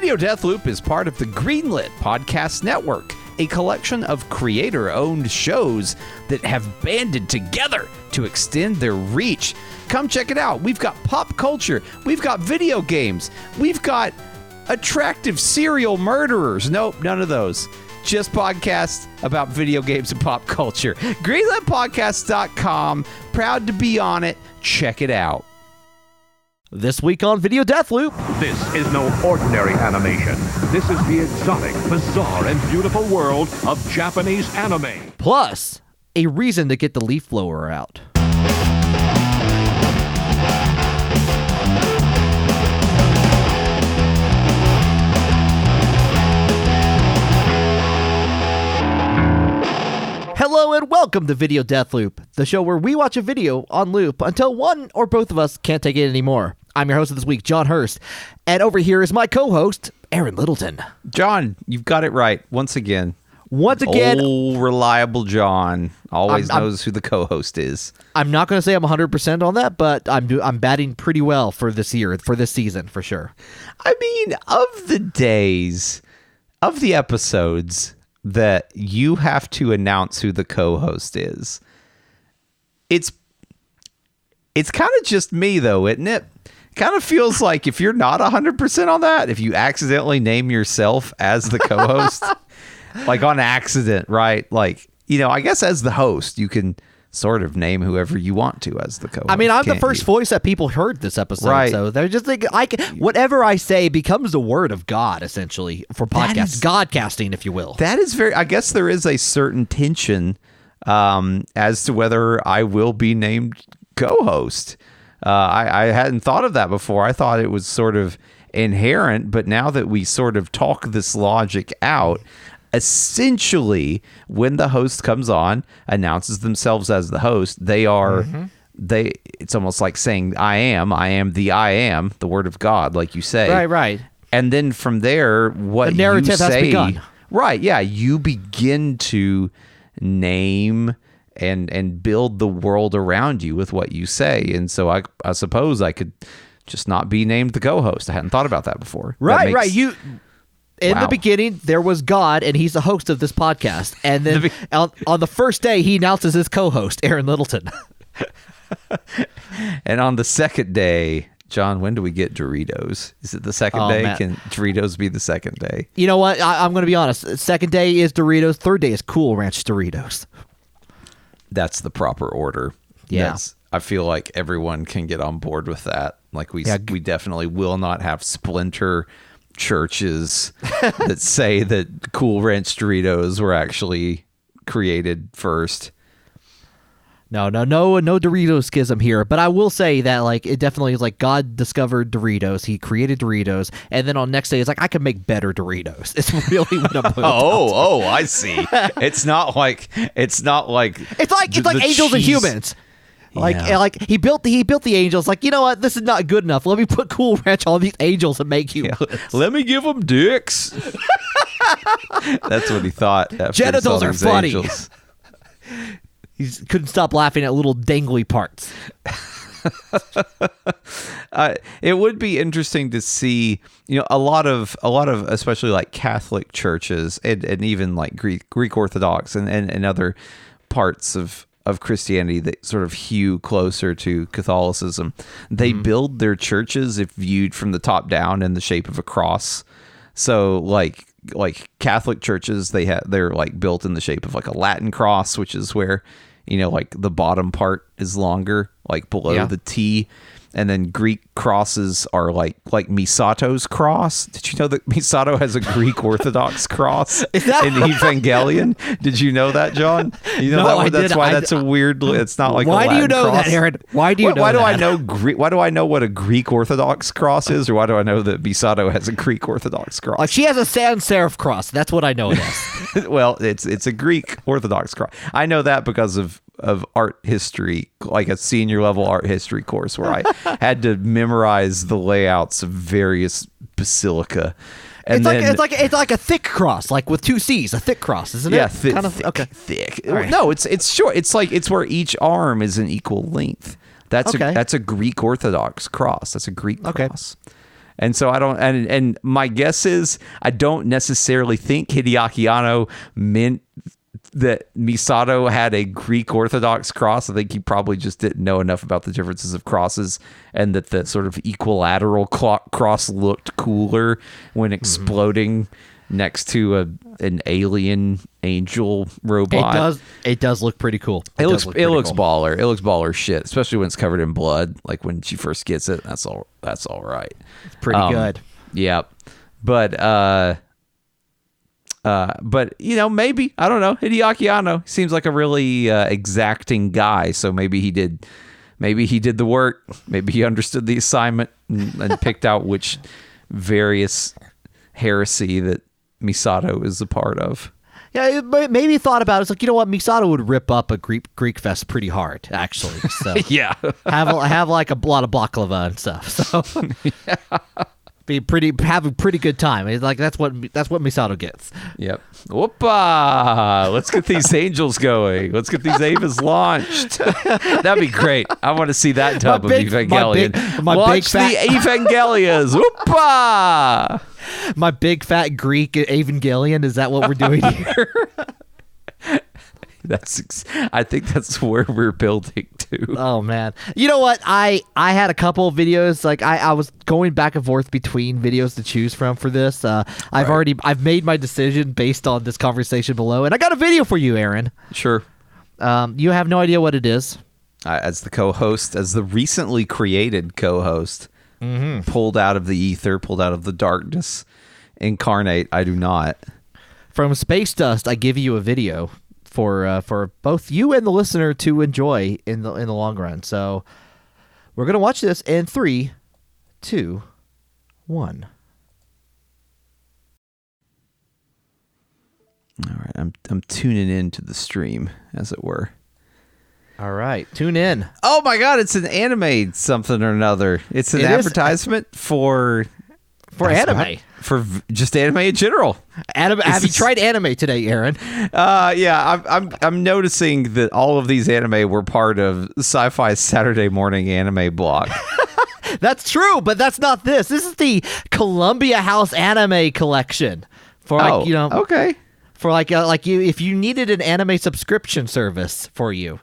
Video Deathloop is part of the Greenlit Podcast Network, a collection of creator owned shows that have banded together to extend their reach. Come check it out. We've got pop culture, we've got video games, we've got attractive serial murderers. Nope, none of those. Just podcasts about video games and pop culture. GreenLitPodcast.com. Proud to be on it. Check it out. This week on Video Deathloop, This is no ordinary animation. This is the exotic, bizarre, and beautiful world of Japanese anime. plus a reason to get the leaf blower out. Hello and welcome to Video Death Loop, the show where we watch a video on loop until one or both of us can't take it anymore. I'm your host of this week, John Hurst, and over here is my co-host, Aaron Littleton. John, you've got it right once again. Once again, Old reliable John always I'm- I'm- knows who the co-host is. I'm not going to say I'm 100% on that, but I'm do- I'm batting pretty well for this year, for this season, for sure. I mean, of the days, of the episodes that you have to announce who the co-host is, it's it's kind of just me though, isn't it? Kind of feels like if you're not 100% on that, if you accidentally name yourself as the co-host, like on accident, right? Like, you know, I guess as the host, you can sort of name whoever you want to as the co-host. I mean, I'm the first you? voice that people heard this episode, Right. so they're just like, I can, whatever I say becomes the word of God, essentially, for is- Godcasting, if you will. That is very. I guess there is a certain tension um, as to whether I will be named co-host. Uh, I, I hadn't thought of that before. I thought it was sort of inherent, but now that we sort of talk this logic out, essentially, when the host comes on, announces themselves as the host, they are. They. It's almost like saying, "I am. I am the I am." The word of God, like you say. Right, right. And then from there, what The narrative you has begun. Right. Yeah. You begin to name and and build the world around you with what you say. And so I I suppose I could just not be named the co-host. I hadn't thought about that before. That Right, makes- right. You. In Wow. the beginning, there was God, and he's the host of this podcast. And then The be- on, on the first day, he announces his co-host, Aaron Littleton. And on the second day, John, when do we get Doritos? Is it the second Oh, day? man. Can Doritos be the second day? you know what? I, I'm going to be honest. Second day is Doritos. Third day is Cool Ranch Doritos. That's the proper order. Yeah. That's- I feel like everyone can get on board with that. Like we Yeah, we definitely will not have splinter churches that say that Cool Ranch Doritos were actually created first. No, no, no, no Dorito schism here. But I will say that like it definitely is like God discovered Doritos. He created Doritos, and then on next day it's like I can make better Doritos. It's really what I'm. Oh, oh, I see. it's not like it's not like It's like it's like angels and humans. Like Yeah. like he built the, he built the angels. Like you know what, this is not good enough. Let me put Cool Ranch on these angels and make you. Let me give them dicks. That's what he thought. Genitals are funny. He couldn't stop laughing at little dangly parts. uh, it would be interesting to see you know a lot of a lot of especially like catholic churches and, and even like greek greek orthodox and, and, and other parts of of christianity that sort of hew closer to catholicism. They build their churches if viewed from the top down in the shape of a cross. So like like Catholic churches, they have they're like built in the shape of like a Latin cross, which is where you know like the bottom part is longer, like below Yeah. the T. And then Greek crosses are like like Misato's cross. Did you know that Misato has a Greek Orthodox cross in Evangelion? Did you know that, John? You know No, that that's why I- that's a weird. It's not like a Why do you know that. Aaron? Why do you Why, know why do I know Greek? Why do I know what a Greek Orthodox cross is, or why do I know that Misato has a Greek Orthodox cross? Like she has a sans serif cross. That's what I know it is. well, it's it's a Greek Orthodox cross. I know that because of of art history, like a senior level art history course where I had to memorize the layouts of various basilica. And it's like it's like it's like a thick cross, like with two C's, a thick cross, isn't yeah, it? thi- kind of thick, okay. thick. Right. No, it's it's short. It's like it's where each arm is an equal length. That's Okay. a that's a Greek Orthodox cross. That's a Greek Okay. cross. And so I don't, and and my guess is I don't necessarily think Hideaki Anno meant that Misato had a Greek Orthodox cross. I think he probably just didn't know enough about the differences of crosses and that the sort of equilateral cross looked cooler when exploding next to a an alien angel robot. It does. It does look pretty cool. It, does looks look it looks cool. baller. It looks baller shit, especially when it's covered in blood. Like when she first gets it, that's all. That's all right. It's pretty Um, good. Yeah, but uh, uh, but you know, maybe I don't know. Hideaki Anno seems like a really uh, exacting guy, so maybe he did. Maybe he did the work. Maybe he understood the assignment and, and picked out which various heresy that Misato is a part of. Yeah, it maybe thought about it. It's like you know what, Misato would rip up a Greek Greek fest pretty hard, actually. So Yeah. have a- have like a lot of baklava and stuff. So be pretty have a pretty good time. It's like that's what that's what Misato gets. Yep. Whoopa! Let's get these angels going. Let's get these Evas launched. That'd be great. I want to see that tub big- of my Evangelion. big- my big fat- the Evangelias. Whoopa! My big fat Greek Evangelion. Is that what we're doing here? That's. Ex- I think that's where we're building to. Oh man. You know what? I I had a couple of videos like I I was going back and forth between videos to choose from for this. Uh I've already I've made my decision based on this conversation below and I got a video for you, Aaron. Sure. Um you have no idea what it is. I, as the co-host, as the recently created co-host, pulled out of the ether, pulled out of the darkness, incarnate. I do not. From Space Dust, I give you a video for uh, for both you and the listener to enjoy in the in the long run. So we're gonna watch this in three, two, one. All right. I'm I'm tuning in to the stream, as it were. All right, tune in. Oh my god, it's an anime something or another. It's an It is- advertisement for For anime. for v- just anime in general. Anime. Have you tried anime today, Aaron? Uh yeah, I'm I'm I'm noticing that all of these anime were part of Sci-Fi Saturday Morning Anime Block. That's true, but that's not this. This is the Columbia House Anime Collection. For like oh, you know, okay. for like uh, like you, if you needed an anime subscription service for you,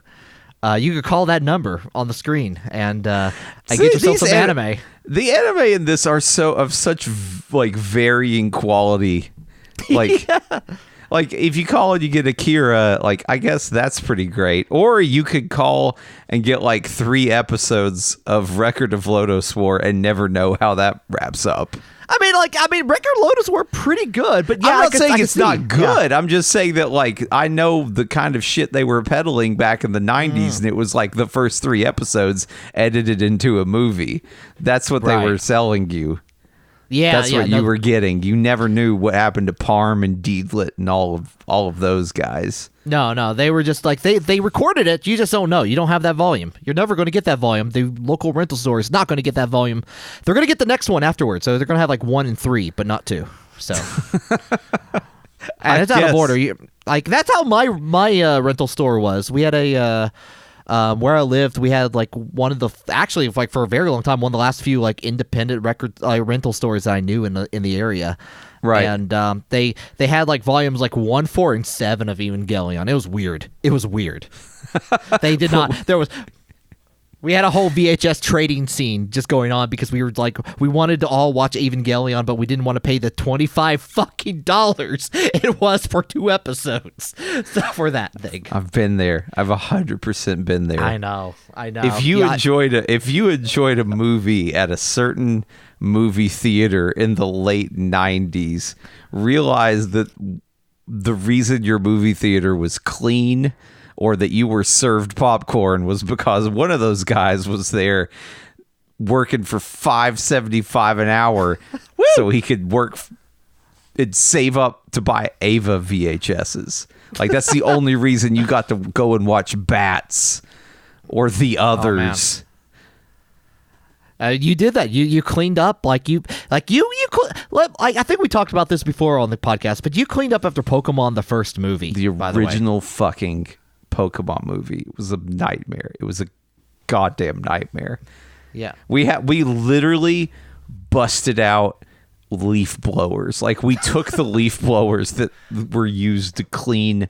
uh, you could call that number on the screen and uh, and See, get yourself some an- anime. The anime in this are so of such v- like varying quality. Like like if you call and you get Akira, like I guess that's pretty great. Or you could call and get like 3 episodes of Record of Lodoss War and never know how that wraps up. I mean, like I mean, Record of Lodoss War pretty good, but yeah, I'm not could- saying it's see. not Yeah. good. I'm just saying that like I know the kind of shit they were peddling back in the 90s Mm. and it was like the first 3 episodes edited into a movie. That's what Right. they were selling you. Yeah, That's yeah, what no- you were getting. You never knew what happened to Parn and Deedlit and all of all of those guys. No, no, they were just like they they recorded it. You just don't know. You don't have that volume. You're never going to get that volume. The local rental store is not going to get that volume. They're going to get the next one afterwards. So they're going to have like one and three, but not two. So, and it's out guess. of order. You, like that's how my my uh, rental store was. We had a. Uh, um, where I lived, we had like one of the actually like for a very long time one of the last few like independent record uh, rental stores that I knew in the in the area. Right. And um, they they had like volumes like one, four, and seven of Evangelion. It was weird. It was weird. they did not. There was. We had a whole VHS trading scene just going on because we were like we wanted to all watch Evangelion, but we didn't want to pay the twenty five fucking dollars it was for two episodes so for that thing. I've been there. I've hundred percent been there. I know, I know. If you Yeah, enjoyed a if you enjoyed a movie at a certain movie theater in the late '90s, realize that the reason your movie theater was clean or that you were served popcorn was because one of those guys was there working for 575 an hour so he could work and save up to buy Eva VHSs. Like that's the only reason you got to go and watch Bats or the others. Uh, you did that. You you cleaned up like you like you you cl- like I think we talked about this before on the podcast, but you cleaned up after Pokemon the first movie. the by the original fucking Pokemon movie was a nightmare. It was a goddamn nightmare. Yeah. We had we literally busted out leaf blowers. Like we took the leaf blowers that were used to clean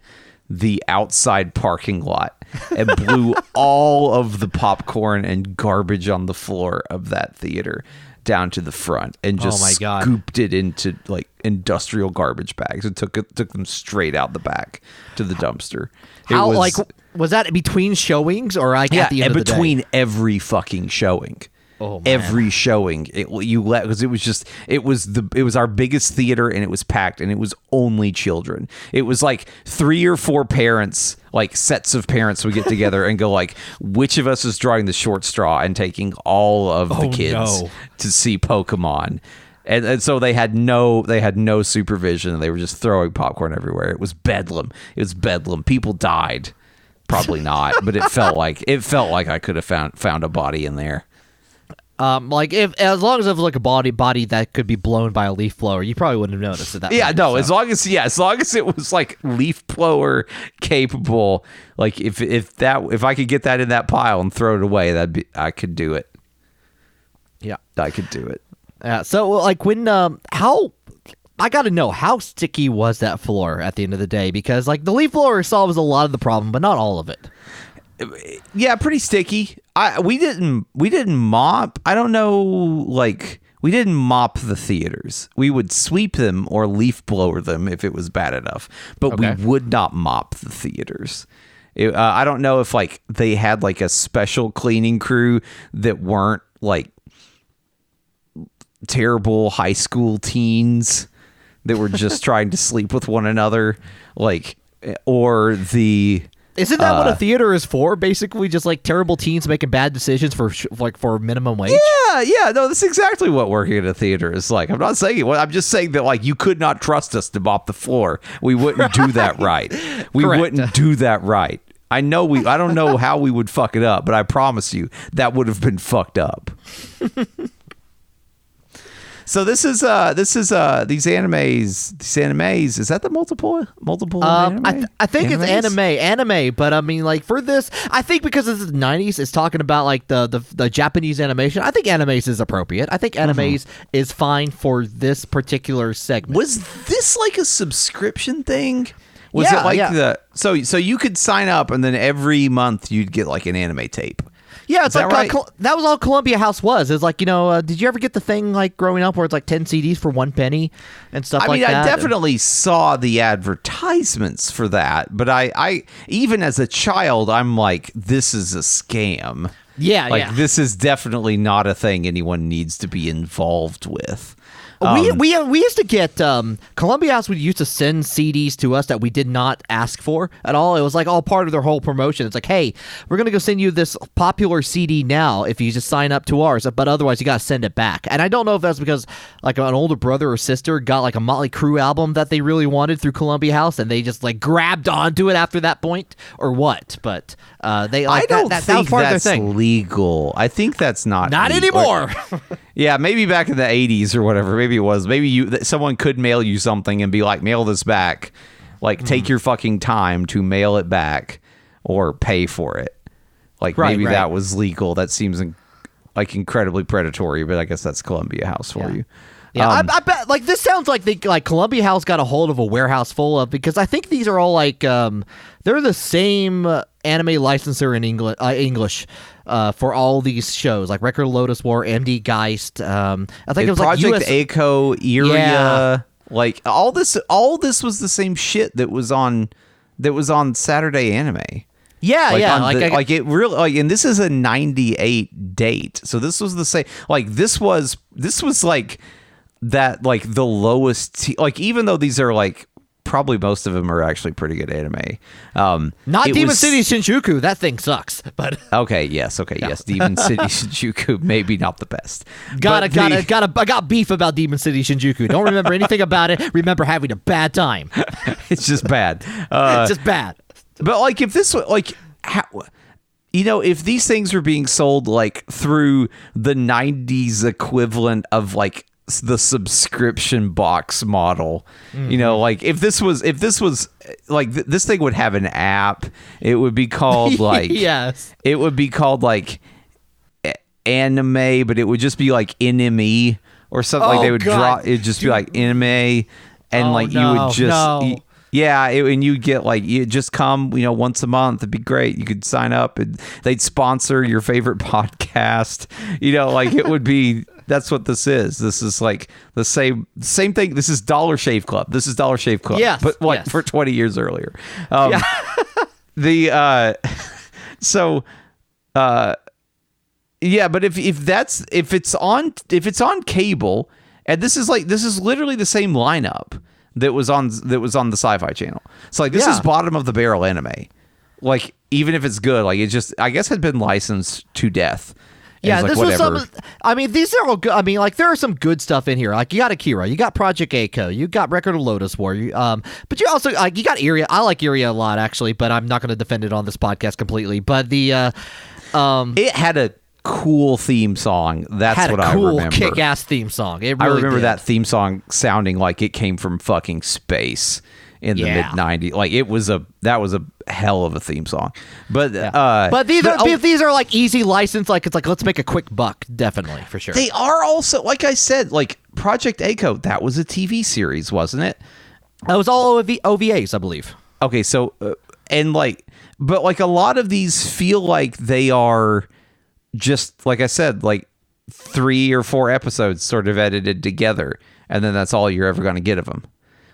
the outside parking lot and blew all of the popcorn and garbage on the floor of that theater down to the front and oh just Oh my God. scooped it into like industrial garbage bags and took it took them straight out the back to the dumpster. How was- like was that between showings or like yeah, at the end of the day? between every fucking showing. Oh, every showing, it you let because it was just it was the it was our biggest theater and it was packed and it was only children. It was like three or four parents, like sets of parents, would get together and go like, which of us is drawing the short straw and taking all of the Oh, kids no. to see Pokemon. And, and so they had no they had no supervision. They were just throwing popcorn everywhere. It was bedlam. It was bedlam. People died. Probably not, but it felt like it felt like I could have found found a body in there. Um, like if as long as it was like a body body that could be blown by a leaf blower, you probably wouldn't have noticed it that. Yeah, much, no, so. as long as yeah, as long as it was like leaf blower capable, like if if that if I could get that in that pile and throw it away, that'd be I could do it. yeah. I could do it. Yeah. So like when um how I got to know how sticky was that floor at the end of the day because like the leaf blower solves a lot of the problem, but not all of it. Yeah, pretty sticky. I we didn't we didn't mop. I don't know like we didn't mop the theaters. We would sweep them or leaf blower them if it was bad enough, but Okay. we would not mop the theaters. It, uh, I don't know if like they had like a special cleaning crew that weren't like terrible high school teens that were just trying to sleep with one another, like or the Isn't that what Uh, a theater is for? Basically, just like terrible teens making bad decisions for sh- like for minimum wage. Yeah, yeah, no, that's exactly what working at a theater is like. I'm not saying it. well, I'm just saying that like you could not trust us to mop the floor. We wouldn't do that right. We Correct. wouldn't do that right. I know we. I don't know how we would fuck it up, but I promise you that would have been fucked up. so this is uh this is uh these animes these animes is that the multiple multiple Um, I, th- I think it's anime, anime, but I mean, like for this, I think because it's the '90s, it's talking about like the the, the Japanese animation. I think animes is appropriate. I think animes is fine for this particular segment. Was this like a subscription thing? Was Yeah, it like yeah. the so so you could sign up and then every month you'd get like an anime tape? Yeah, it's Is like that uh, right? Col- that was all Columbia House was. It's like you know, uh, did you ever get the thing like growing up where it's like ten CDs for one penny and stuff I like mean, I that? definitely saw the advertisements for that, but I, I even as a child, I'm like, this is a scam. Yeah, like yeah. this is definitely not a thing anyone needs to be involved with. We, Um, we we used to get um, Columbia House would used to send CDs to us that we did not ask for at all. It was like all part of their whole promotion. It's like, hey, we're gonna go send you this popular CD now if you just sign up to ours, but otherwise you gotta send it back. And I don't know if that's because like an older brother or sister got like a Motley Crue album that they really wanted through Columbia House, and they just like grabbed onto it after that point, or what. But uh, they like I don't that, that, that think part of that's thing. legal. I think that's not Not legal. anymore. Yeah, maybe back in the '80s or whatever. Maybe it was. Maybe you someone could mail you something and be like, "Mail this back." Like, Mm-hmm. take your fucking time to mail it back or pay for it. Like Right, maybe right. that was legal. That seems in, like incredibly predatory, but I guess that's Columbia House for Yeah. you. Yeah, Um, I, I bet like this sounds like they like Columbia House got a hold of a warehouse full of because I think these are all like um they're the same uh, anime licensor in English uh, English uh, for all these shows like Record Lodoss War, MD Geist. Um, I think it was Project like US, Echo, Iria, Yeah. like all this. All this was the same shit that was on that was on Saturday Anime. yeah, like yeah, like, the- I- like it really like and this is a 98 date so this was the same like this was this was like that like the lowest t- like even though these are like probably most of them are actually pretty good anime um not Demon was- City Shinjuku. That thing sucks, but okay yes okay yes demon city shinjuku maybe not the best gotta But gotta the- gotta I got beef about Demon City Shinjuku. Don't remember anything about it. Remember having a bad time. it's just bad uh Just bad. But like, if this was like, how, you know, if these things were being sold like through the '90s equivalent of like the subscription box model, you know, mm-hmm. like if this was if this was like th- this thing would have an app, it would be called like yes. it would be called like a- anime, but it would just be like NME or something. like Oh, they would God. draw. It'd just be like anime, and Oh, like you no, would just. no. yeah, it, and you'd get like you just come, you know, once a month. It'd be great. You could sign up, and they'd sponsor your favorite podcast. You know, like it would be. That's what this is. This is like the same same thing. This is Dollar Shave Club. This is Dollar Shave Club. Yes, but like yes. for twenty years earlier. Um, the uh, so uh, yeah, but if if that's if it's on if it's on cable, and this is like this is literally the same lineup that was on that was on the Sci-Fi Channel. So like this Yeah. is bottom of the barrel anime. Like even if it's good, like it just I guess had been licensed to death. And Yeah, like, this was some. I mean, these are all good. I mean, like there are some good stuff in here. Like you got Akira, you got Project A-ko, you got Record of Lodoss War. You, um, but you also like you got Iria. I like Iria a lot actually, but I'm not going to defend it on this podcast completely. But the, uh, um, It had a cool theme song. That's had what a I cool remember. kick-ass theme song. It I remember did. that theme song sounding like it came from fucking space in the Yeah. mid '90s. Like it was a that was a hell of a theme song. But uh, But these are oh, these are like easy license. Like it's like let's make a quick buck. Definitely for sure. they are also like I said, like Project A-ko. That was a TV series, wasn't it? that was all OV- OVAs, I believe. Okay, so uh, and like, but like a lot of these feel like they are just like I said, like three or four episodes sort of edited together, and then that's all you're ever going to get of them.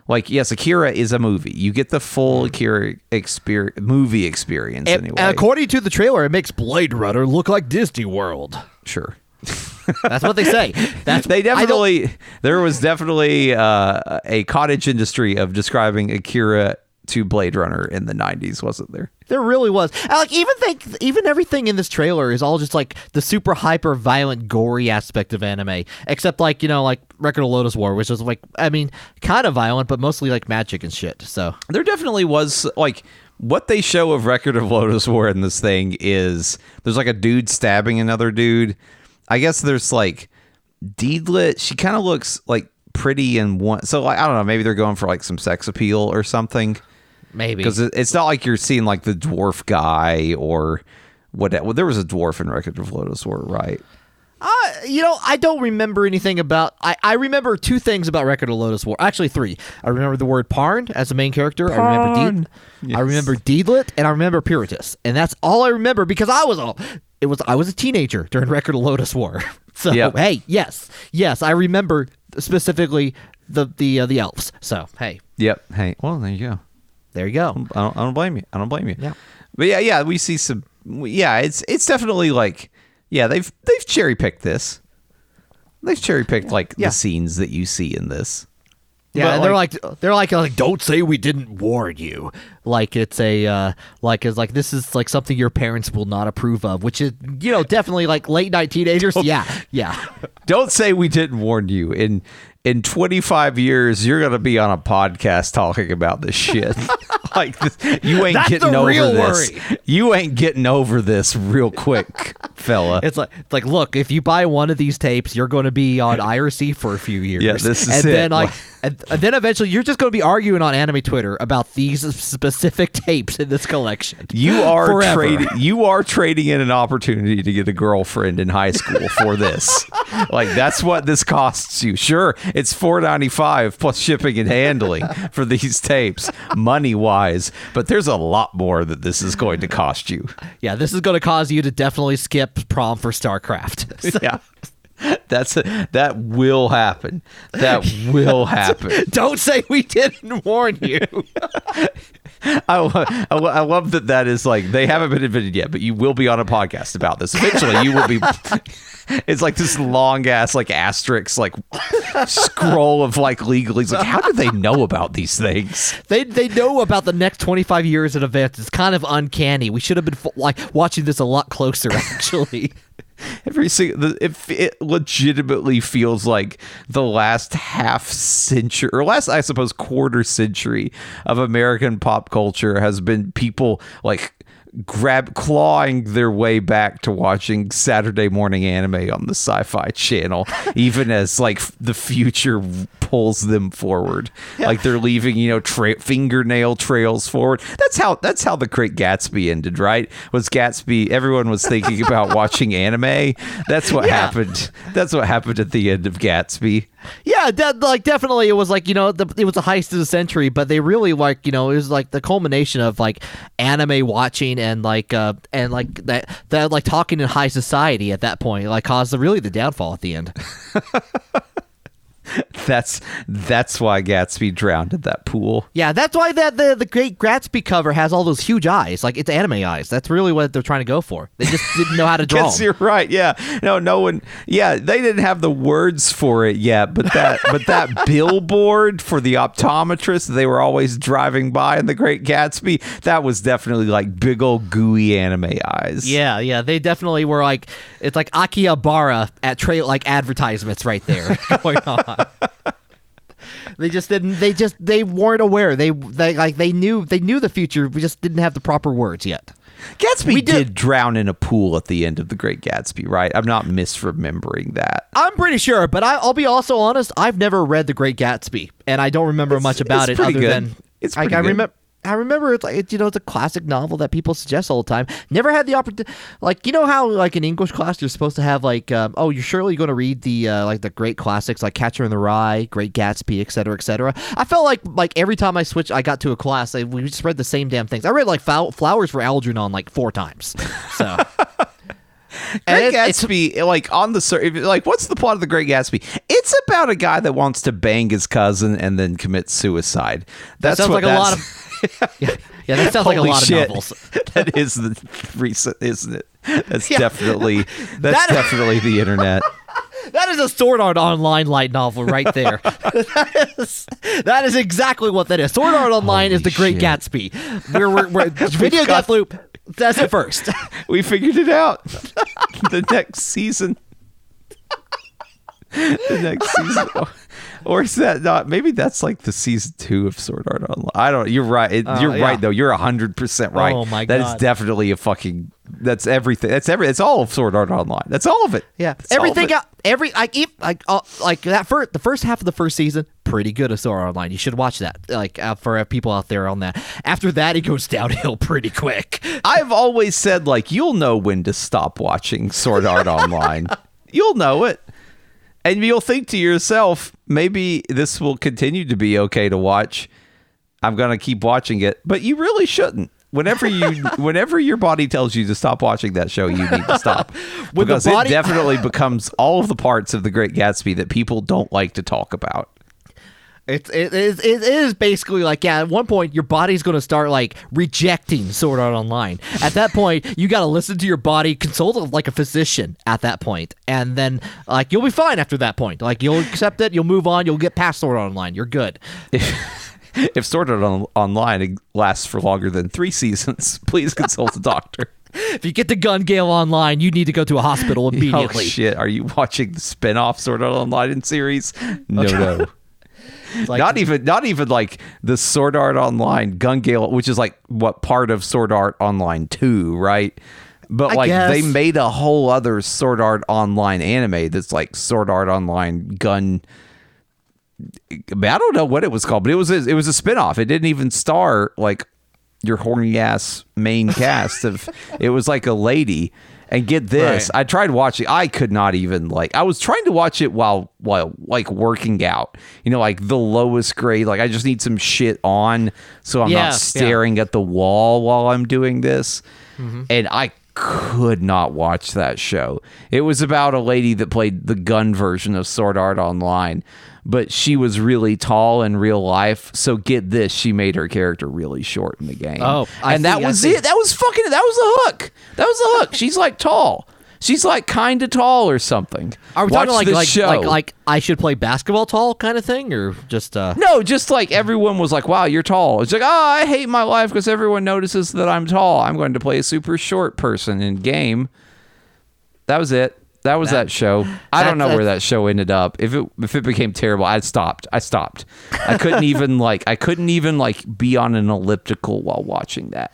Like, yes, Akira is a movie. You get the full Akira experience, movie experience And- anyway. and according to the trailer, it makes Blade Runner look like Disney World. sure. That's what they say. That's They definitely there was definitely uh, a cottage industry of describing Akira to Blade Runner in the 90s, wasn't there? There really was. Like even think even everything in this trailer is all just like the super hyper violent gory aspect of anime. Except like, you know, like Record of Lodoss War, which is like I mean, kind of violent, but mostly like magic and shit. So there definitely was like what they show of record of lodoss war in this thing is there's like a dude stabbing another dude i guess there's like deedlit she kind of looks like pretty and one so like i don't know maybe they're going for like some sex appeal or something maybe. because it's not like you're seeing like the dwarf guy or what well there was a dwarf in record of lodoss war right Uh, you know, I don't remember anything about. I, I remember two things about Record of Lodoss War. Actually, three. I remember the word Parn as the main character. I remember Parn. Deed, I remember Deedlit, and I remember Pirotess, and that's all I remember because I was all. It was I was a teenager during Record of Lodoss War. So Yep. hey, yes, yes, I remember specifically the the uh, the elves. So hey, yep hey well there you go there you go. I don't, I don't blame you. I don't blame you. Yeah. But yeah, yeah, we see some. Yeah, it's it's definitely like yeah they've they've cherry picked this. They've cherry picked like Yeah. the scenes that you see in this. Yeah, they're like they're like like don't say we didn't warn you. Like it's a uh like it's like this is like something your parents will not approve of, which is you know definitely like late night teenagers. Yeah, yeah. Don't say we didn't warn you. In in 25 years, you're gonna be on a podcast talking about this shit. like this, you ain't That's getting over this. worry. You ain't getting over this real quick, fella. It's like it's like look, if you buy one of these tapes, you're going to be on IRC for a few years. Yeah, this is and it. then like and, and then eventually you're just going to be arguing on anime Twitter about these specific tapes in this collection. You are trading. You are trading in an opportunity to get a girlfriend in high school for this. like that's what this costs you. Sure, it's four ninety five plus shipping and handling for these tapes, money wise. But there's a lot more that this is going to cost you. Yeah, this is going to cause you to definitely skip prom for StarCraft. So- Yeah, that's a, that will happen. That will happen. Don't say we didn't warn you. I, I, I love that that is like they haven't been invented yet, but you will be on a podcast about this. Eventually, you will be. It's like this long ass like asterisk like scroll of like legalese. Like, how do they know about these things? they they know about the next 25 years in advance. It's kind of uncanny. We should have been like watching this a lot closer actually. Every single, it, it legitimately feels like the last half century or last, I suppose, quarter century of American pop culture has been people like grab clawing their way back to watching Saturday morning anime on the Sci-Fi Channel, even as like the future pulls them forward, like they're leaving you know tra- fingernail trails forward. That's how that's how the Great Gatsby ended, right? Was Gatsby? Everyone was thinking about watching anime. That's what Yeah. happened. That's what happened at the end of Gatsby. Yeah, de- like definitely, it was like you know, the, it was a heist of the century, but they really like you know, it was like the culmination of like anime watching and like uh and like that that like talking in high society at that point, like caused the, really the downfall at the end. That's that's why Gatsby drowned at that pool. Yeah, that's why that the the Great Gatsby cover has all those huge eyes, like it's anime eyes. That's really what they're trying to go for. They just didn't know how to draw. You're right. Yeah. No, no one. Yeah, they didn't have the words for it yet, but that but that billboard for the optometrist they were always driving by in the Great Gatsby, that was definitely like big old gooey anime eyes. Yeah, yeah, they definitely were like it's like Akihabara at trail like advertisements right there going on. they just didn't. They just they weren't aware. They they like they knew they knew the future. We just didn't have the proper words yet. Gatsby did, did- drown in a pool at the end of the Great Gatsby, right? I'm not misremembering that. I'm pretty sure, but I, I'll be also honest. I've never read The Great Gatsby, and I don't remember much about it other good. than It's like I remember. I remember it's like it's, you know it's a classic novel that people suggest all the time. Never had the opportunity, like you know how like in English class you're supposed to have like um, oh you're surely going to read the uh, like the great classics like Catcher in the Rye, Great Gatsby, etc. cetera, et cetera. I felt like like every time I switched, I got to a class, I, we just read the same damn things. I read like Flowers for Algernon like four times. So. Great it- Gatsby, like on the sur- if- like, what's the plot of the Great Gatsby? It's about a guy that wants to bang his cousin and then commit suicide. That's sounds what like a lot of yeah, yeah that sounds like a lot shit. of novels. that is the recent, isn't it? That's Yeah. definitely that's That- definitely the internet. That is a Sword Art Online light novel right there. that, is, that is exactly what that is. Sword Art Online is the Great shit. Gatsby. We're, we're, we're video got- death loop. That's it first. We figured it out. the next season. the next season. Or is that not? Maybe that's like the season two of Sword Art Online. I don't. You're right. It, Uh, you're yeah. right though. You're hundred percent right. Oh, my That God. That is definitely a fucking. That's everything. That's every. It's all of Sword Art Online. That's all of it. Yeah, That's everything. it. Every like if, like uh, like that first the first half of the first season pretty good of Sword Art Online. You should watch that. Like uh, for uh, people out there on that. After that, it goes downhill pretty quick. I've always said like you'll know when to stop watching Sword Art Online. You'll know it. And you'll think to yourself, maybe this will continue to be okay to watch. I'm going to keep watching it, but you really shouldn't. Whenever you whenever your body tells you to stop watching that show, you need to stop. Because body- it definitely becomes all of the parts of the Great Gatsby that people don't like to talk about. It's it is it is basically like yeah. At one point, your body's going to start like rejecting Sword Art Online. At that point, you got to listen to your body, consult like a physician. At that point, and then like you'll be fine after that point. Like you'll accept it, you'll move on, you'll get past Sword Art Online. You're good. If Sword Art on- Online lasts for longer than three seasons, please consult a doctor. If you get the Gun Gale Online, you need to go to a hospital oh, immediately. Oh shit! Are you watching the spin-off Sword Art Online series? No, no. Like- not even not even like the Sword Art Online Gun Gale, which is like what part of Sword Art Online 2, right? But I like they made a whole other Sword Art Online anime that's like Sword Art Online Gun I don't know what it was called, but it was a, it was a spin-off. It didn't even star like your horny ass main cast of it was like a lady. And get this, Right. I tried watching. I could not even like. I was trying to watch it while while like working out. You know, like the lowest grade. Like I just need some shit on, so I'm Yeah, not yeah. staring at the wall while I'm doing this. Mm-hmm. And I could not watch that show. It was about a lady that played the gun version of Sword Art Online, but she was really tall in real life. So get this, she made her character really short in the game. Oh, I and that see, I was it. That was fucking. That was the hook. That was the hook. She's like tall. She's like kind of tall or something. Are we Watch talking like like, show. like like I should play basketball tall kind of thing, or just uh? No, just like everyone was like, "Wow, you're tall." It's like, "Oh, I hate my life because everyone notices that I'm tall. I'm going to play a super short person in game." That was it. That was that, show. I don't know where that show ended up. If it if it became terrible, I stopped. I stopped. I couldn't even like I couldn't even like be on an elliptical while watching that.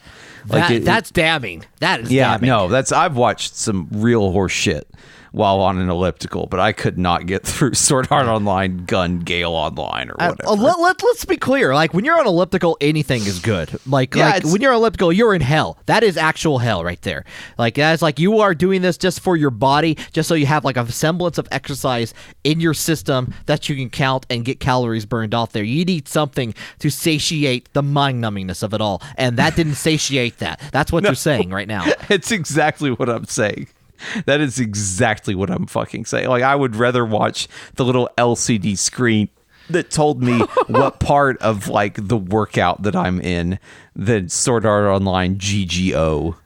Like that, it- that's damning. That is yeah, damning. no, that's I've watched some real horse shit while on an elliptical, but I could not get through Sword Art Online, Gun Gale Online, or Uh, whatever. uh, let, let, let's be clear. Like when you're on elliptical, anything is good. Like, Yeah, like when you're on elliptical, you're in hell. That is actual hell right there. Like that's like you are doing this just for your body, just so you have like a semblance of exercise in your system that you can count and get calories burned off there. You need something to satiate the mind numbingness of it all, and that didn't satiate that. That's what you're saying right now. it's exactly what I'm saying. That is exactly what I'm fucking saying. Like I would rather watch the little LCD screen that told me what part of like the workout that I'm in than Sword Art Online GGO.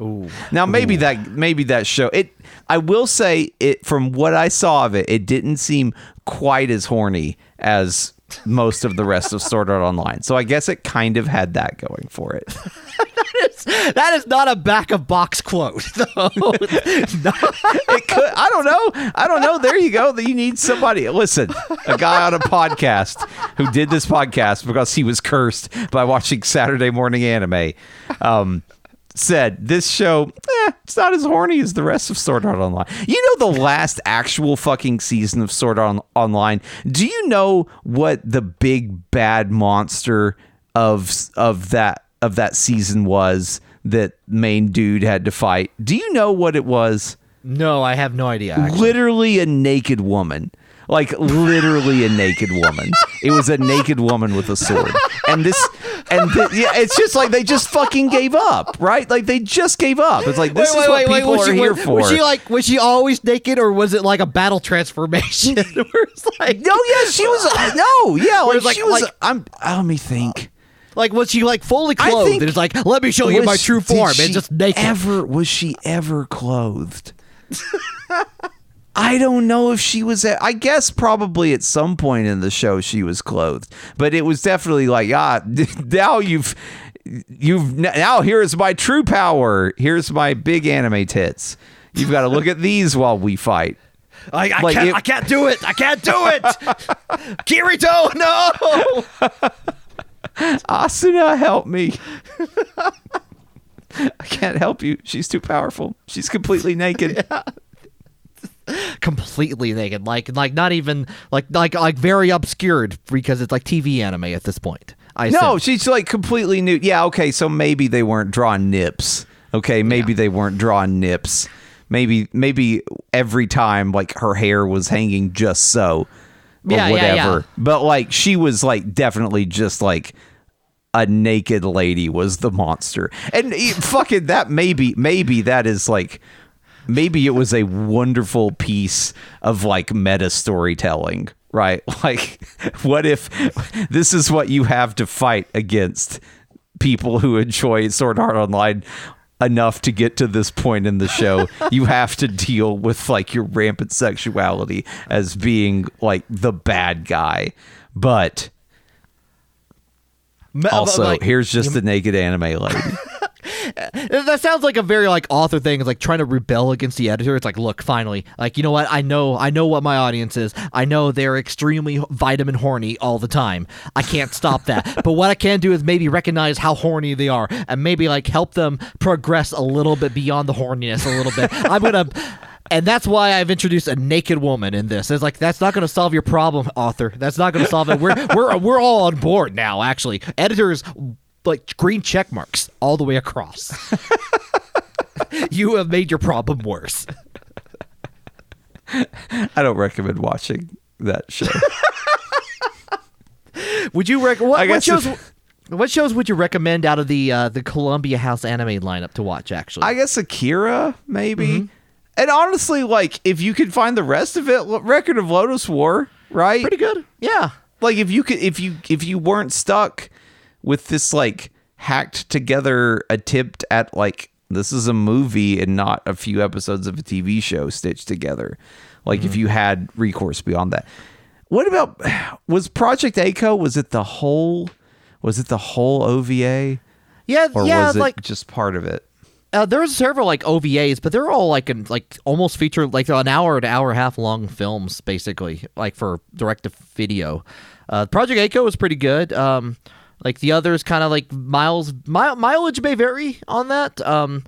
Ooh. Now maybe that maybe that show it I will say it from what I saw of it it didn't seem quite as horny as most of the rest of Sword Art Online. So I guess it kind of had that going for it. that is not a back of box quote. It could I don't know. I don't know. There you go. You need somebody. Listen, a guy on a podcast who did this podcast because he was cursed by watching Saturday morning anime. Um said this show eh, it's not as horny as the rest of Sword Art Online. You know the last actual fucking season of Sword Art On- Online. Do you know what the big bad monster of of that of that season was that main dude had to fight? Do you know what it was? no, I have no idea. actually. literally a naked woman like literally a naked woman it was a naked woman with a sword and this and th- yeah it's just like they just fucking gave up right like they just gave up it's like this is what people was are she, here was, for Was she like was she always naked or was it like a battle transformation? Where it's like no yeah she was no yeah like, like- she was like- i'm let me think like was she like fully clothed? think- and it's like let me show you my true form. she It's just naked. Ever was she ever clothed? I don't know if she was. At, I guess probably at some point in the show she was clothed, but it was definitely like ah now you've you've now here's my true power. Here's my big anime tits. You've got to look at these while we fight. I, I like can't it- I can't do it. I can't do it. Kirito, no. Asuna, help me. I can't help you. She's too powerful. She's completely naked. Completely naked. Like like not even like like like very obscured because it's like TV anime at this point. I No, assume. she's like completely nude. Yeah, okay, so maybe they weren't drawing nips. Okay, maybe they weren't drawing nips. Maybe maybe every time like her hair was hanging just so Yeah, yeah, whatever. yeah. But like she was like definitely just like a naked lady was the monster. And fucking that maybe maybe that is like maybe it was a wonderful piece of like meta storytelling, right? Like, what if this is what you have to fight against people who enjoy Sword Art Online enough to get to this point in the show? you have to deal with like your rampant sexuality as being like the bad guy. But also, like- here's just the naked anime lady. That sounds like a very like author thing. It's like trying to rebel against the editor. It's like, look, finally, like you know what? I know, I know what my audience is. I know they're extremely vitamin horny all the time. I can't stop that. but what I can do is maybe recognize how horny they are and maybe like help them progress a little bit beyond the horniness a little bit. I'm gonna. And that's why I've introduced a naked woman in this. It's like that's not going to solve your problem, author. That's not going to solve it. We're we're we're all on board now. Actually, editors like green check marks all the way across. you have made your problem worse. I don't recommend watching that show. Would you recommend what, what shows? if- what shows would you recommend out of the uh, the Columbia House anime lineup to watch? Actually, I guess Akira, maybe. Mm-hmm. And honestly, like if you could find the rest of it, Record of Lodoss War, right? pretty good. Yeah, Like if you could, if you if you weren't stuck with this like hacked together attempt at like this is a movie and not a few episodes of a TV show stitched together. Like Mm-hmm. if you had recourse beyond that. What about was Project A-ko? Was it the whole? Was it the whole OVA, yeah, or yeah. was it like just part of it? uh, there's several like OVAs, but they're all like in, like almost feature like an hour to hour and a half long films, basically, like for direct to video. Uh, Project A-ko was pretty good. Um, Like the others, kind of like miles mile, mileage may vary on that. Um,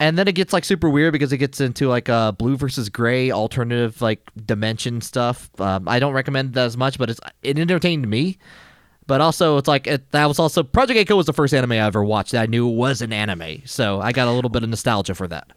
and then it gets like super weird because it gets into like uh blue versus gray alternative like dimension stuff. Um, I don't recommend that as much, but it's it entertained me. But also, it's like it, that was also Project A-ko was the first anime I ever watched that I knew was an anime, so I got a little bit of nostalgia for that.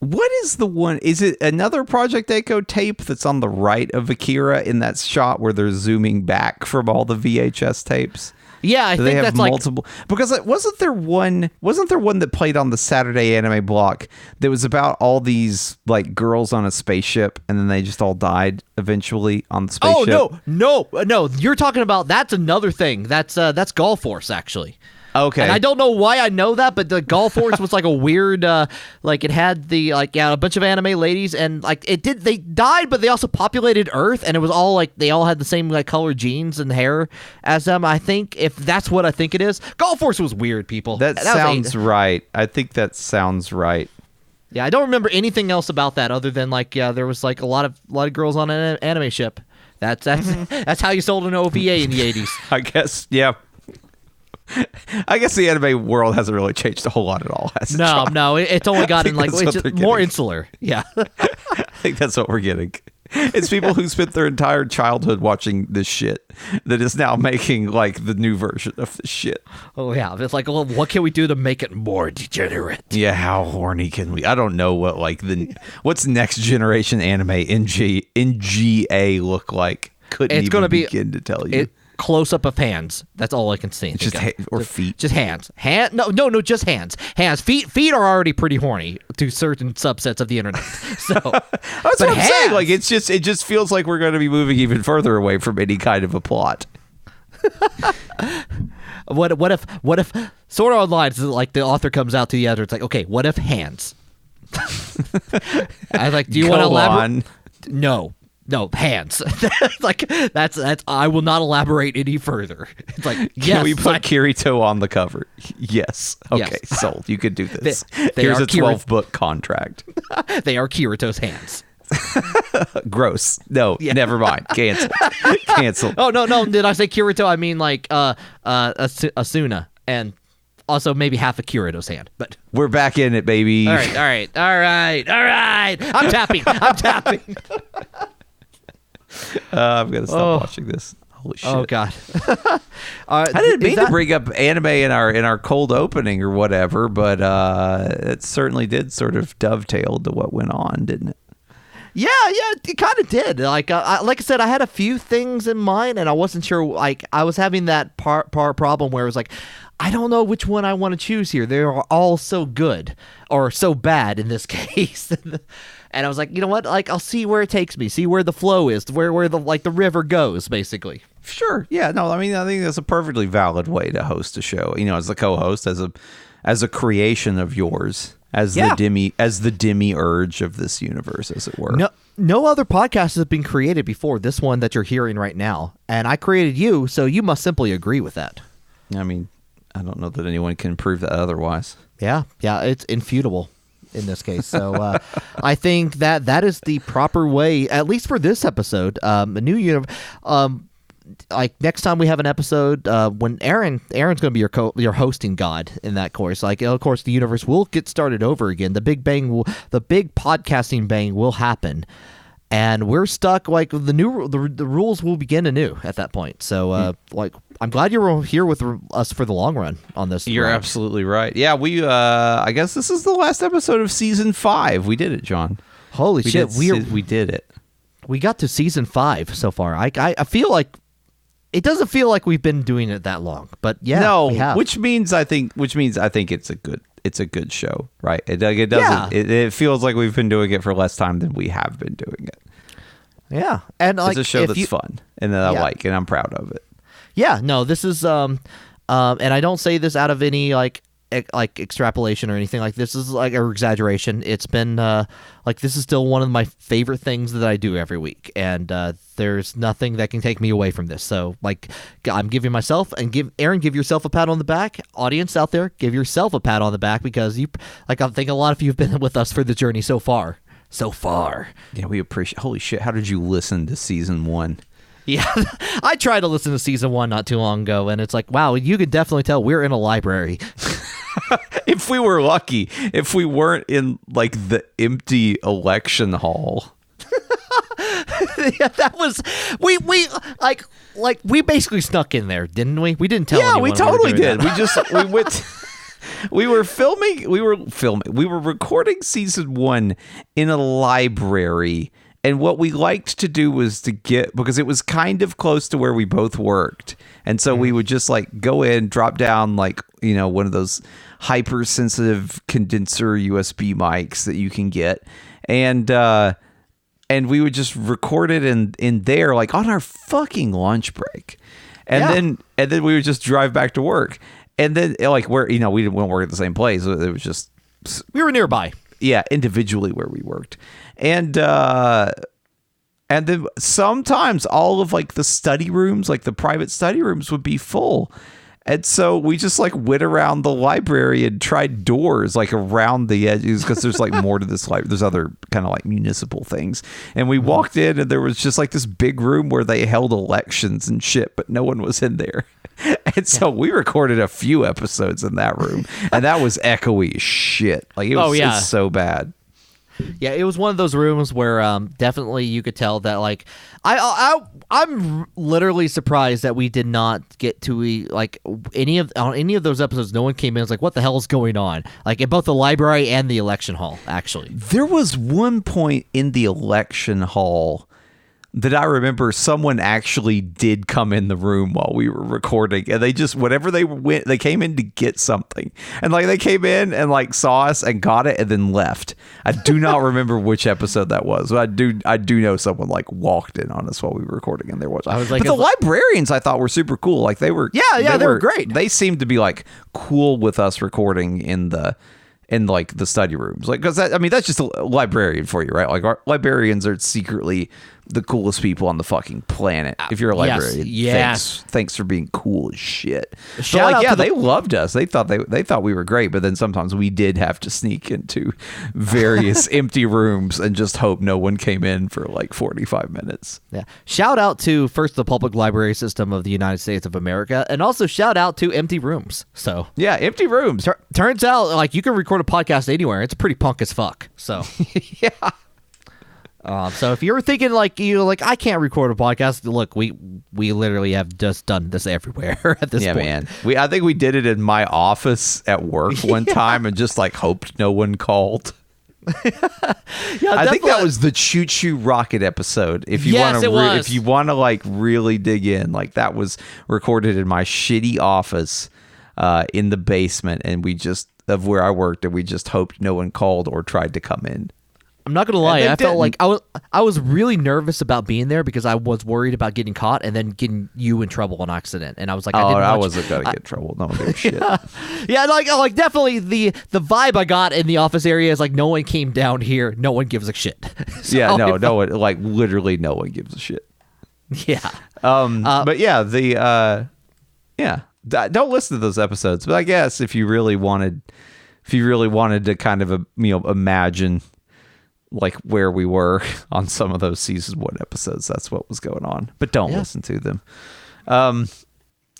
What is the one? Is it another Project A-ko tape that's on the right of Akira in that shot where they're zooming back from all the VHS tapes? Yeah, I Do think they have that's like multiple? because wasn't there one? Wasn't there one that played on the Saturday Anime Block that was about all these like girls on a spaceship and then they just all died eventually on the spaceship? Oh no, no, no! You're talking about that's another thing. That's uh, that's Gall Force actually. Okay. And I don't know why I know that, but the Gall Force was like a weird, uh, like it had the like yeah a bunch of anime ladies and like it did they died, but they also populated Earth and it was all like they all had the same like color jeans and hair as them. I think if that's what I think it is, Gall Force was weird. People That, a- sounds right. I think that sounds right. yeah, I don't remember anything else about that other than like yeah there was like a lot of a lot of girls on an anime ship. That's that's that's how you sold an OVA in the eighties. I guess, yeah. I guess the anime world hasn't really changed a whole lot at all. Has No, John? no, it's only gotten like more insular. Yeah. I think that's what we're getting. It's people who spent their entire childhood watching this shit that is now making like the new version of this shit. oh yeah. It's like, well, what can we do to make it more degenerate? Yeah, how horny can we? I don't know what like the what's next generation anime NG G in GA look like. Couldn't It's even gonna be- begin to tell you. It close up of hands. That's all I can see. just ha- or feet. Just hands. Hand? No, no, no. Just hands. Hands. Feet. Feet are already pretty horny to certain subsets of the internet. So That's what I'm saying. hands- Like it's just it just feels like we're going to be moving even further away from any kind of a plot. what? What if? What if? Sort of online, it's like the author comes out to the editor. It's like, okay, what if hands? I was like, do you want to elaborate? No, no hands. like that's that's. I will not elaborate any further. It's like, Can yes, we put I- Kirito on the cover? Yes. Okay, Yes. sold. You could do this. they Here's a Kiri- 12 book contract. they are Kirito's hands. Gross. No, Yeah. never mind. Cancel. Cancel. Oh no, no. Did I say Kirito? I mean like uh uh Asu- Asuna and also maybe half a Kirito's hand. But We're back in it, baby. all right, all right, all right, all right. I'm tapping. I'm tapping. Uh, I'm gonna stop Oh. watching this. Holy shit! Oh god. uh, I didn't mean that- to bring up anime in our in our cold opening or whatever, but uh, it certainly did sort of dovetail to what went on, didn't it? Yeah, yeah, it kind of did. Like, uh, I, like I said, I had a few things in mind, and I wasn't sure. Like, I was having that part part problem where it was like, I don't know which one I want to choose here. They're all so good or so bad in this case. And I was like, you know what? Like, I'll see where it takes me. See where the flow is. Where where the like the river goes, basically. Sure. Yeah. No. I mean, I think that's a perfectly valid way to host a show. You know, as the co-host, as a as a creation of yours, as Yeah. the demi as the demi urge of this universe, as it were. No, no other podcast has been created before this one that you're hearing right now, and I created you, so you must simply agree with that. I mean, I don't know that anyone can prove that otherwise. Yeah, yeah, it's infutable in this case. So uh, I think that that is the proper way, at least for this episode. Um, a new universe. Um, like next time we have an episode, uh, when Aaron Aaron's going to be your co- your hosting god in that course. Like of course the universe will get started over again. The big bang, will, the big podcasting bang will happen. And we're stuck. Like the new, the, the rules will begin anew at that point. So, uh, like, I'm glad you were here with us for the long run on this. You're absolutely right. Yeah, we. uh I guess this is the last episode of season five. We did it, John. Holy We shit! We we did it. we got to season five so far. I, I I feel like it doesn't feel like we've been doing it that long, but yeah, no, which means I think, which means I think it's a good, it's a good show, right? It, like, it doesn't. Yeah. It, it feels like we've been doing it for less time than we have been doing it. yeah, and like it's a show that's you- fun and that I like, and I'm proud of it. Yeah, no, this is um, um, and I don't say this out of any like like extrapolation or anything like this is like or exaggeration. It's been uh like this is still one of my favorite things that I do every week, and uh, there's nothing that can take me away from this. So like I'm giving myself and give Aaron give yourself a pat on the back. Audience out there, give yourself a pat on the back because you like I think a lot of you have been with us for the journey so far. So far. Yeah, we appreciate. Holy shit! How did you listen to season one? Yeah, I tried to listen to season one not too long ago, and it's like, wow, you could definitely tell we're in a library. if we were lucky, if we weren't in like the empty election hall. yeah, that was we we like like we basically snuck in there, didn't we? We didn't tell. yeah, we totally doing did. We just we went. we were filming. We were filming. We were recording season one in a library, and what we liked to do was to get because it was kind of close to where we both worked, and so we would just like go in, drop down like you know one of those hypersensitive condenser USB mics that you can get, and. uh and we would just record it in in there like on our fucking lunch break and Yeah. then and then we would just drive back to work and then like where you know we didn't we didn't work at the same place it was just we were nearby. yeah individually where we worked and uh and then sometimes all of like the study rooms like the private study rooms would be full and so we just like went around the library and tried doors like around the edges because there's like more to this library. There's other kind of like municipal things. And we walked in and there was just like this big room where they held elections and shit, but no one was in there. And so we recorded a few episodes in that room, and that was echoey shit. Like it was Oh, yeah. so bad. Yeah, it was one of those rooms where um, definitely you could tell that like I I I'm literally surprised that we did not get to e- like any of on any of those episodes. No one came in. was like, what the hell is going on? Like in both the library and the election hall, actually. There was one point in the election hall that I remember someone actually did come in the room while we were recording and they just whatever they went they came in to get something. And like they came in and like saw us and got it and then left. I do not remember which episode that was. But I do I do know someone like walked in on us while we were recording and there was I was like, But the like- librarians I thought were super cool. Like they were Yeah, yeah, they were great. They seemed to be like cool with us recording in the in like the study rooms like because i mean that's just a librarian for you right like our librarians are secretly the coolest people on the fucking planet if you're a Yes, librarian yes. thanks, thanks for being cool as shit Shout like out yeah the- they loved us they thought they they thought we were great but then sometimes we did have to sneak into various empty rooms and just hope no one came in for like 45 minutes Yeah. Shout out to first the public library system of the United States of America, and also shout out to empty rooms. So yeah empty rooms tur- turns out like you can record a podcast anywhere. It's pretty punk as fuck. So yeah Um, so if you're thinking like you like I can't record a podcast, look, we we literally have just done this everywhere at this point. yeah, point. man. We I think we did it in my office at work one time and just like hoped no one called. Yeah, I think that was the Choo Choo Rocket episode. If you Yes, want to, re- if you want to like really dig in, like that was recorded in my shitty office uh, in the basement, and we just of where I worked, and we just hoped no one called or tried to come in. I'm not gonna lie. I felt didn't. like I was I was really nervous about being there because I was worried about getting caught and then getting you in trouble on accident. And I was like, I oh, didn't I wasn't gonna I- get in trouble. No one gave a shit. yeah, like like definitely the the vibe I got in the office area is like no one came down here, no one gives a shit. So yeah, no, no one like literally no one gives a shit. Yeah. Um, Uh, but yeah, the uh, yeah, don't listen to those episodes. But I guess if you really wanted, if you really wanted to kind of uh, you know imagine like where we were on some of those season one episodes, that's what was going on. But don't Yeah. listen to them. Um.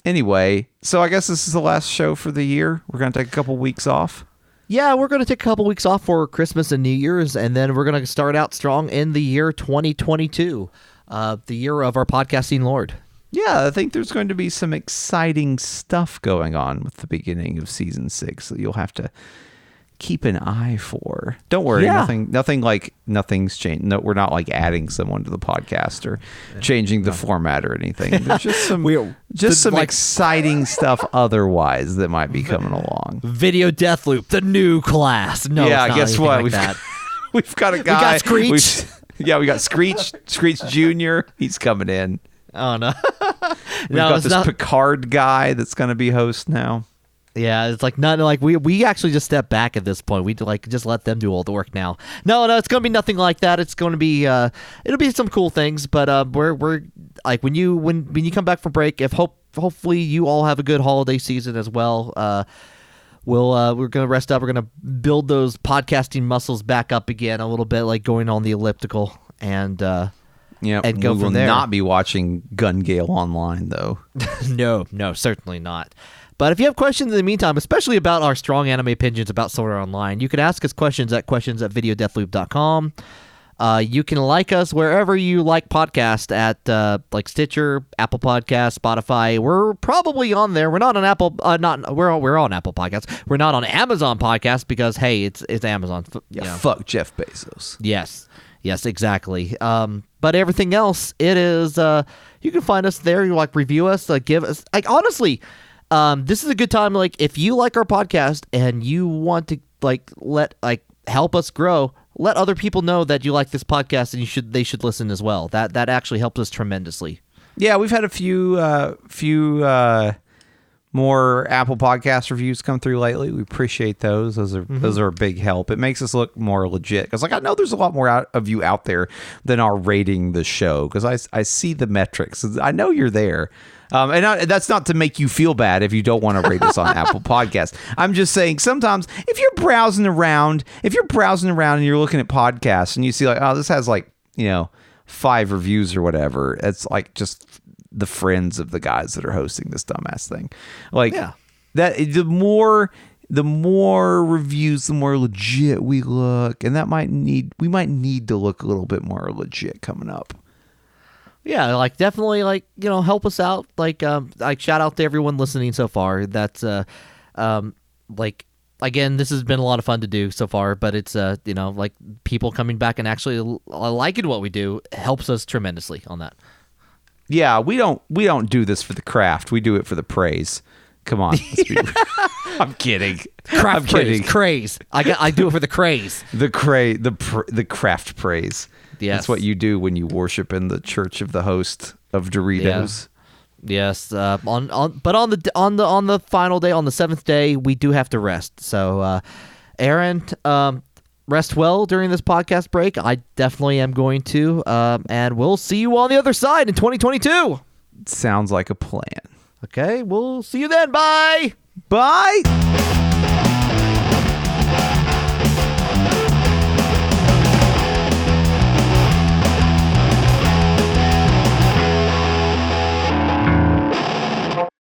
Anyway, so I guess this is the last show for the year. We're gonna take a couple weeks off. Yeah, we're going to take a couple weeks off for Christmas and New Year's, and then we're going to start out strong in the year 2022, uh, the year of our podcasting Lord. Yeah, I think there's going to be some exciting stuff going on with the beginning of season six that you'll have to keep an eye for. Don't worry, Yeah. nothing, nothing like nothing's changed. No, we're not like adding someone to the podcast or changing the format or anything. There's just some, We- just the- some like- exciting stuff otherwise that might be coming along. Video Death Loop, the new class. No, yeah, it's not guess what? Like we've that. we've got a got guy. Screech. we've- Yeah, we got Screech, Screech Junior. He's coming in. Oh no, We've no, got this not. Picard guy that's going to be host now. Yeah, it's like not like we we actually just step back at this point. We like just let them do all the work now. No, no, it's gonna be nothing like that. It's gonna be uh, it'll be some cool things, but uh, we're we're like when you when when you come back from break, if hope hopefully you all have a good holiday season as well. Uh, we'll uh, we're gonna rest up. We're gonna build those podcasting muscles back up again a little bit, like going on the elliptical and. uh Yeah, and go we from will there. not be watching Gun Gale online though. no, no, certainly not. But if you have questions in the meantime, especially about our strong anime opinions about Sword Art Online, you can ask us questions at questions at videodeathloop.com. Uh, you can like us wherever you like podcast at uh, like Stitcher, Apple Podcast, Spotify. We're probably on there. We're not on Apple. Uh, not we're on, we're on Apple Podcasts. We're not on Amazon Podcast because hey, it's it's Amazon. Yeah, know. fuck Jeff Bezos. Yes. Yes, exactly. Um, but everything else, it is. Uh, you can find us there. You like review us, like give us. Like honestly, um, this is a good time. Like if you like our podcast and you want to like let like help us grow, let other people know that you like this podcast and you should they should listen as well. That that actually helps us tremendously. Yeah, we've had a few uh few uh more Apple Podcast reviews come through lately. We appreciate those. Those are those are a big help. It makes us look more legit because, like, I know there's a lot more out of you out there than are rating the show because I, I see the metrics. I know you're there. Um, and I, that's not to make you feel bad if you don't want to rate us on Apple Podcast. I'm just saying sometimes if you're browsing around, if you're browsing around and you're looking at podcasts and you see like, oh, this has like you know five reviews or whatever, it's like just the friends of the guys that are hosting this dumbass thing. Like Yeah. that the more the more reviews, the more legit we look, and that might need we might need to look a little bit more legit coming up. Yeah, like definitely like, you know, help us out. Like um like shout out to everyone listening so far. That's uh um like again, this has been a lot of fun to do so far, but it's uh you know, like people coming back and actually liking what we do helps us tremendously on that. Yeah, we don't we don't do this for the craft. We do it for the praise. Come on. be- I'm kidding. I'm kidding. Craze. I got I do it for the craze. The cra the pr- the craft praise. Yes. That's what you do when you worship in the church of the host of Doritos. Yes, uh, on on but on the on the on the final day on the seventh day we do have to rest. So, uh, Aaron, um, rest well during this podcast break. I definitely am going to, um, and we'll see you on the other side in 2022. Sounds like a plan. Okay, we'll see you then. Bye. Bye.